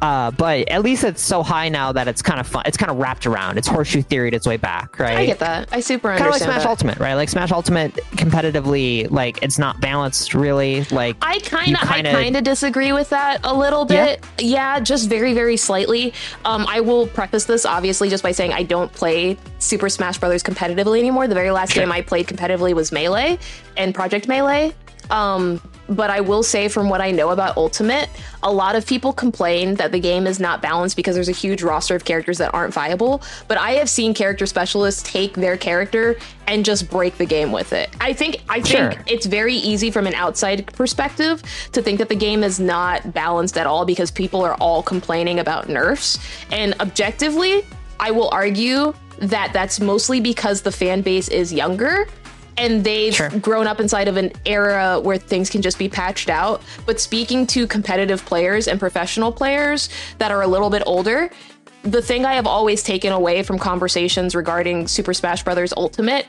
Uh, but at least it's so high now that it's kind of fun. It's kind of wrapped around. It's horseshoe theory its way back, right? I get that. I super Kind of like Smash that. Ultimate, right? Like Smash Ultimate competitively, like it's not balanced really. Like I kind of, I kinda- disagree with that a little Yeah? bit. Yeah? just very, very slightly. Um, I will preface this obviously just by saying I don't play Super Smash Brothers competitively anymore. The very last Sure. game I played competitively was Melee and Project Melee. Um, but I will say, from what I know about Ultimate, a lot of people complain that the game is not balanced because there's a huge roster of characters that aren't viable. But I have seen character specialists take their character and just break the game with it. I think I think it's very easy from an outside perspective to think that the game is not balanced at all because people are all complaining about nerfs. And objectively, I will argue that that's mostly because the fan base is younger and they've Sure. grown up inside of an era where things can just be patched out. But speaking to competitive players and professional players that are a little bit older, the thing I have always taken away from conversations regarding Super Smash Bros. Ultimate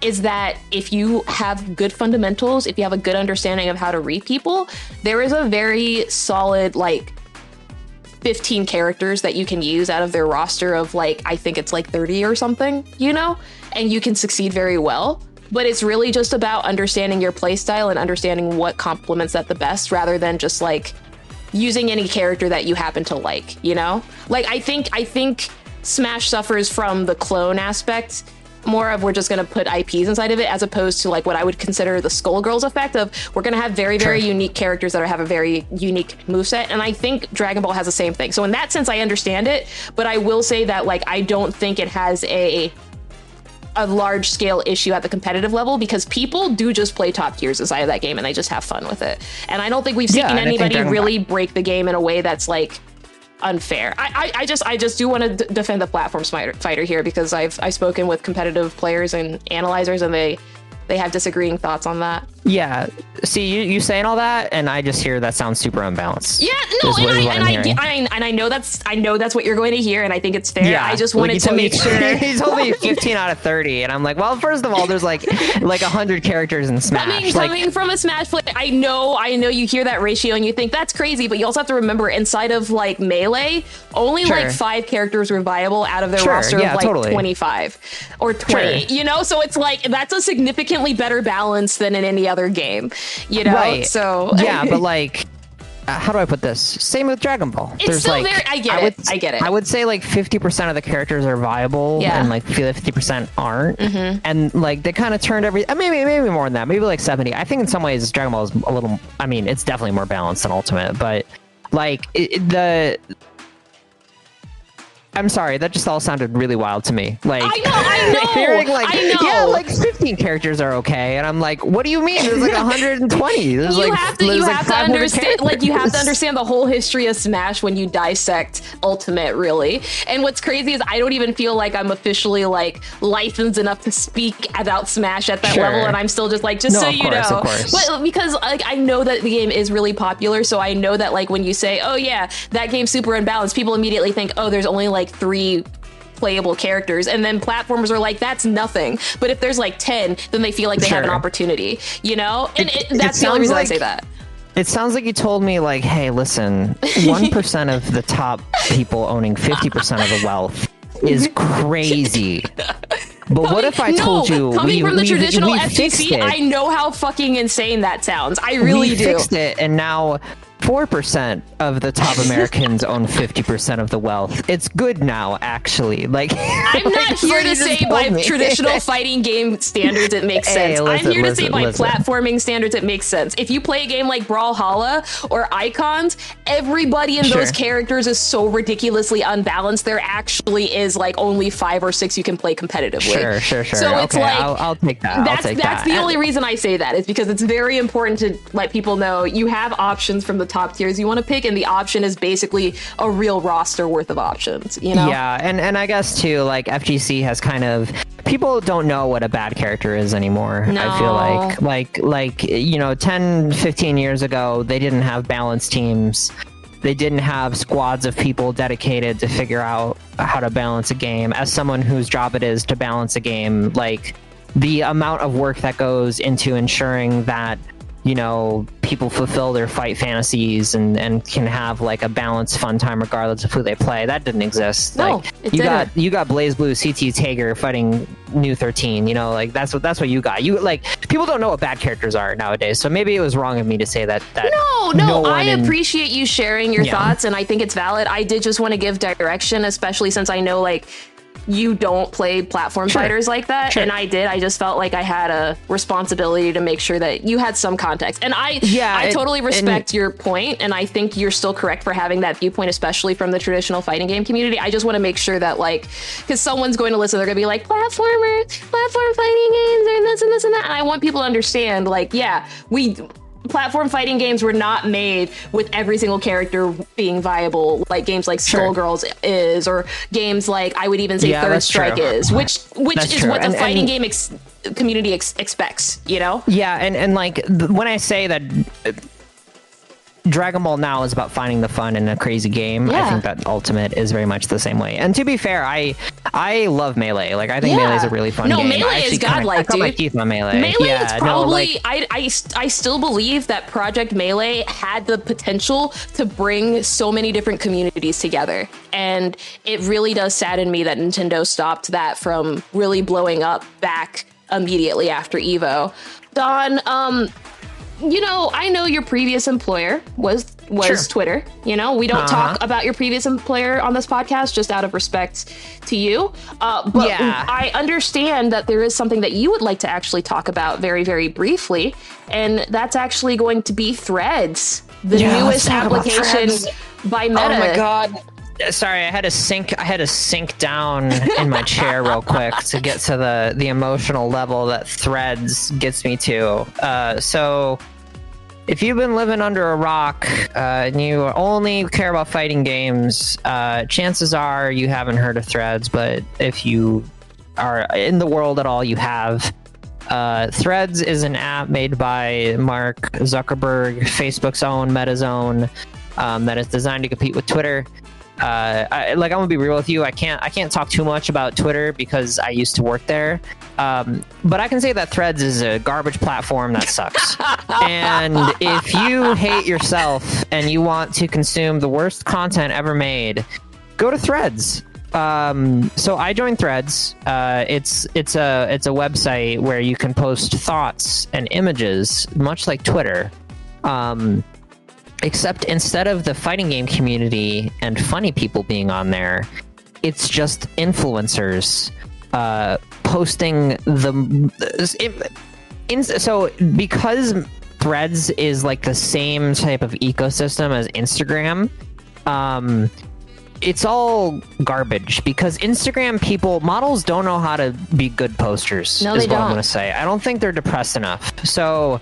is that if you have good fundamentals, if you have a good understanding of how to read people, there is a very solid like 15 characters that you can use out of their roster of like I think it's like 30 or something, you know? And you can succeed very well. But it's really just about understanding your playstyle and understanding what complements that the best rather than just like using any character that you happen to like, you know? Like I think I think Smash suffers from the clone aspect more of we're just going to put IPs inside of it as opposed to like what I would consider the Skullgirls effect of we're going to have very very Sure. unique characters that are, have a very unique moveset and I think Dragon Ball has the same thing. So in that sense I understand it, but I will say that like I don't think it has a a large scale issue at the competitive level because people do just play top tiers inside of that game and they just have fun with it. And I don't think we've seen Yeah, and I think anybody really break the game in a way that's like unfair. I, I, I just I just do want to d- defend the platform fighter, fighter here because I've I've spoken with competitive players and analyzers and they they have disagreeing thoughts on that. Yeah. See, you, you saying all that, and I just hear that sounds super unbalanced. Yeah, no, and, I, and, I'm I, and I know that's I know that's what you're going to hear, and I think it's fair. Yeah. I just wanted like, to make sure. (laughs) he told me 15 out of 30, and I'm like, well, first of all, there's like like 100 characters in Smash. Coming, like, coming from a Smash player, I know, I know you hear that ratio and you think that's crazy, but you also have to remember inside of like Melee, only Sure. like five characters were viable out of their Sure, roster yeah, of like totally. 25 or 20, you know? So it's like, that's a significantly better balanced than in any other game, you know? Right. So, yeah, (laughs) but like, uh, how do I put this? Same with Dragon Ball. It's still very- I get it, I get it. I would say like 50% of the characters are viable, Yeah. Mm-hmm. and like 50% aren't. And like they kind of turned every. uh, Maybe maybe more than that. Maybe like 70. I think in some ways Dragon Ball is a little. I mean, it's definitely more balanced than Ultimate, but Like it, the I'm sorry, that just all sounded really wild to me. Like I know, I (laughs) know, hearing like I know. yeah, like 15 characters are okay, and I'm like, what do you mean? There's like (laughs) 120. There's you like have to you like have to 500 understand like you have to understand the whole history of smash when you dissect ultimate really and what's crazy is i don't even feel like i'm officially like licensed enough to speak about smash at that Sure. level and i'm still just like just No, so you course, know of course. but because like i know that the game is really popular so i know that like when you say oh yeah that game's super unbalanced people immediately think oh there's only like three playable characters and then platformers are like that's nothing but if there's like 10 then they feel like they have an opportunity you know and It- it, it that's the only reason i say that It sounds like you told me like, hey, listen, (laughs) one percent of the top people owning fifty percent of the wealth is (laughs) crazy. But what if I no, told you coming we, from the we, traditional we FGC. I know how fucking insane that sounds. I really we do. fixed it, and now four percent of the top Americans own fifty percent of the wealth. It's good now, actually. Like (laughs) I'm like, not here to say by me. traditional (laughs) fighting game standards it makes Hey, sense. listen, I'm here to say listen, by platforming standards it makes sense. If you play a game like Brawlhalla or Icons, everybody in those characters is so ridiculously unbalanced. There actually is like only five or six you can play competitively. Sure, sure, sure. So it's like I'll, I'll take that. That's take that's that. the only reason I say that is because it's very important to let people know you have options from the top tiers you want to pick, and the option is basically a real roster worth of options. You know? Yeah, and and I guess too, like FGC has kind of people don't know what a bad character is anymore. I feel like like like you know, 10, 15 years ago, they didn't have balanced teams. They didn't have squads of people dedicated to figure out how to balance a game. As someone whose job it is to balance a game, like the amount of work that goes into ensuring that you know people fulfill their fight fantasies and and can have like a balanced fun time regardless of who they play that didn't exist No, like it you got didn't. you got BlazBlue ct tager fighting Nu-13 you know like that's what that's what you got you like people don't know what bad characters are nowadays so maybe it was wrong of me to say that that No, no, no I in- appreciate you sharing your Yeah. thoughts, and I think it's valid. I did just want to give direction, especially since I know like you don't play platform Sure. fighters like that, Sure. and I did. I just felt like I had a responsibility to make sure that you had some context, and I, Yeah, I it- totally respect your point, and I think you're still correct for having that viewpoint, especially from the traditional fighting game community. I just want to make sure that like, because someone's going to listen, they're going to be like platformers, platform fighting games, and this and this and that, and I want people to understand, like, yeah, we platform fighting games were not made with every single character being viable like games like Sure. Skullgirls is or games like I would even say Yeah, Third Strike true. is which which That's is true. what the And- fighting and- game ex- community ex- expects you know Yeah, and and like th- when I say that uh, Dragon Ball Now is about finding the fun in a crazy game, I think that Ultimate is very much the same way. And to be fair, I I love Melee. Like I think Yeah. Melee is a really fun No, game. No, Melee is kinda- godlike, I my dude. teeth on Melee. Melee yeah, is no, probably like, I, I I still believe that Project Melee had the potential to bring so many different communities together and it really does sadden me that Nintendo stopped that from really blowing up back immediately after Evo. Don, um you know, I know your previous employer was was Sure. Twitter. You know, we don't Uh-huh. talk about your previous employer on this podcast just out of respect to you. Uh, but Yeah. I understand that there is something that you would like to actually talk about very, very briefly, and that's actually going to be Threads, the Yeah, newest application by Meta. Oh my god. Sorry, I had to sink. I had to sink down in my chair real quick to get to the the emotional level that Threads gets me to. Uh, so, if you've been living under a rock uh, and you only care about fighting games, uh, chances are you haven't heard of Threads. But if you are in the world at all, you have. Uh, Threads is an app made by Mark Zuckerberg, Facebook's own, Meta's own, um, that is designed to compete with Twitter. Uh, I, like I'm gonna be real with you, I can't I can't talk too much about Twitter because I used to work there. Um, but I can say that Threads is a garbage platform that sucks. (laughs) and if you hate yourself and you want to consume the worst content ever made, go to Threads. Um, so I joined Threads. Uh, it's it's a it's a website where you can post thoughts and images, much like Twitter. Um, except instead of the fighting game community and funny people being on there, it's just influencers uh, posting the. In, so because Threads is like the same type of ecosystem as Instagram, um, it's all garbage because Instagram people models don't know how to be good posters. No, is they what I'm gonna say. I don't think they're depressed enough. So,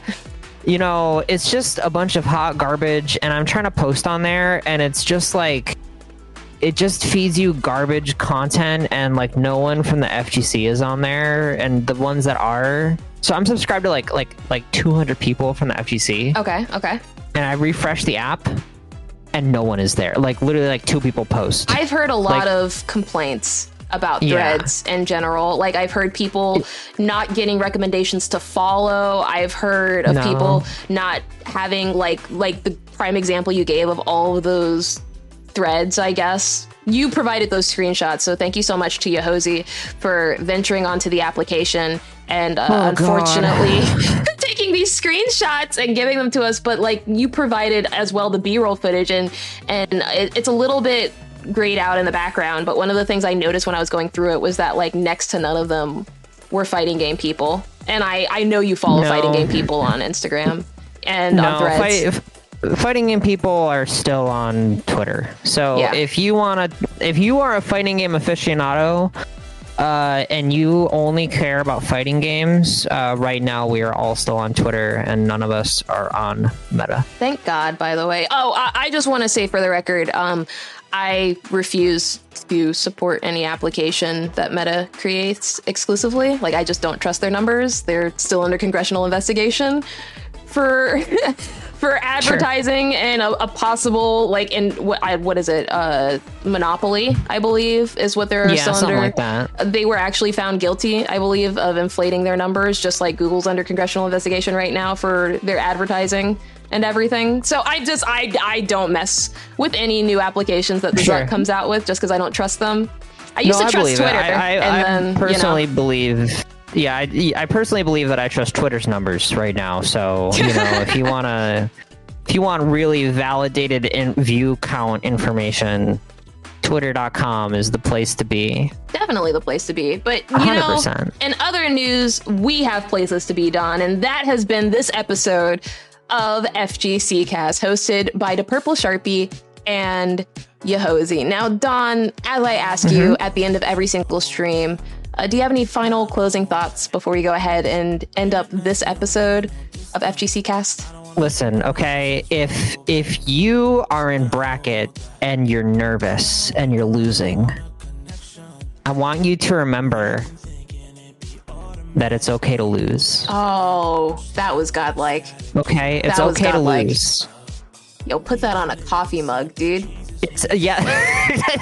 you know, it's just a bunch of hot garbage, and I'm trying to post on there, and it's just like it just feeds you garbage content and like no one from the FGC is on there and the ones that are. So I'm subscribed to like like like 200 people from the FGC Okay, okay. and I refresh the app and no one is there. Like literally like two people post. I've heard a lot Like- of complaints about Yeah. threads in general. Like I've heard people not getting recommendations to follow. I've heard of No. people not having like like the prime example you gave of all of those threads, I guess. You provided those screenshots, so thank you so much to Yohosie for venturing onto the application and uh, Oh, unfortunately (laughs) (laughs) taking these screenshots and giving them to us. But like you provided as well the B-roll footage, and and it, it's a little bit grayed out in the background. But one of the things I noticed when I was going through it was that like next to none of them were fighting game people, and I I know you follow No. fighting game people on Instagram and on Threads. fight, fighting game people are still on Twitter so Yeah. if you want to if you are a fighting game aficionado uh, and you only care about fighting games, uh, right now we are all still on Twitter and none of us are on Meta. Thank God, by the way. Oh, I, I just want to say for the record, um, I refuse to support any application that Meta creates exclusively. Like, I just don't trust their numbers. They're still under congressional investigation for (laughs) for advertising and a, a possible like in what I, what is it? Uh, monopoly, I believe, is what they're Yeah, still something under like that. they were actually found guilty, I believe, of inflating their numbers, just like Google's under congressional investigation right now for their advertising and everything. So I just I I don't mess with any new applications that the Sure. Zuck comes out with just because I don't trust them. I used no, to trust Twitter, it. I, I then personally you know, believe. Yeah, I, I personally believe that I trust Twitter's numbers right now. So you know, if you want to, if you want really validated in view count information, Twitter.com is the place to be. definitely the place to be. But you hundred know, percent. in other news, we have places to be, Don, and that has been this episode of FGC Cast, hosted by the Purple Sharpie and Yohosie. Now, Don, as I ask you Mm-hmm. at the end of every single stream, uh, do you have any final closing thoughts before we go ahead and end up this episode of FGC Cast? Listen, okay, if if you are in bracket and you're nervous and you're losing, I want you to remember that it's okay to lose. Oh, that was godlike. Okay, it's okay to godlike. lose. Yo, put that on a coffee mug, dude. It's uh, yeah, (laughs)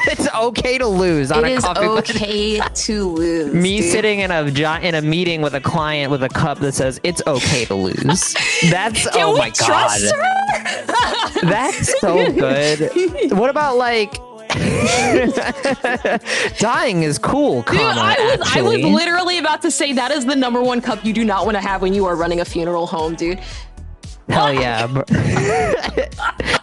it's okay to lose on It a coffee. mug. okay to lose. Me dude. sitting in a in a meeting with a client with a cup that says it's okay to lose. That's oh my god. (laughs) That's so good. What about like (laughs) dying is cool, Dude, comma, I was, I was literally about to say that is the number one cup you do not want to have when you are running a funeral home, dude. Hell yeah.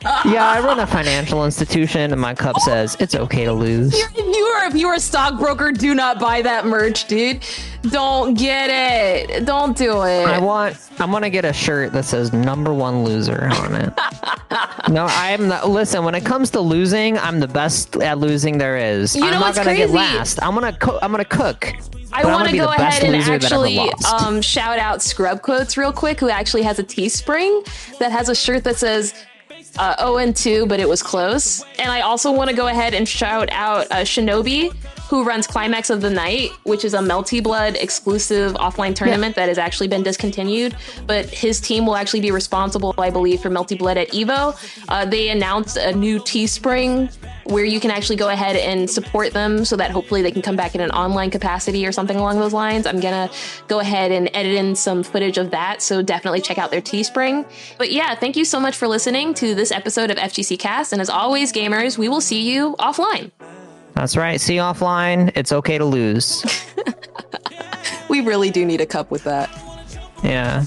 Yeah, I run a financial institution and my cup says it's okay to lose. If you are if you are a stockbroker, do not buy that merch, dude. Don't get it. Don't do it. I want I'm gonna get a shirt that says number one loser on it. (laughs) no, I'm not listen, when it comes to losing, I'm the best at losing there is. You know I'm not gonna get crazy? last. I'm gonna cook I'm gonna cook. I want be go the ahead and actually um, shout out Scrub Quotes real quick, who actually has a Teespring that has a shirt that says uh, 0 and 2, but it was close. And I also want to go ahead and shout out uh, Shinobi, who runs Climax of the Night, which is a Melty Blood exclusive offline tournament that has actually been discontinued. But his team will actually be responsible, I believe, for Melty Blood at Evo. Uh, they announced a new Teespring where you can actually go ahead and support them so that hopefully they can come back in an online capacity or something along those lines. I'm gonna go ahead and edit in some footage of that, so definitely check out their Teespring. But yeah, thank you so much for listening to this episode of FGC Cast, and as always, gamers, we will see you offline. That's right. See you offline. It's okay to lose. (laughs) We really do need a cup with that. Yeah.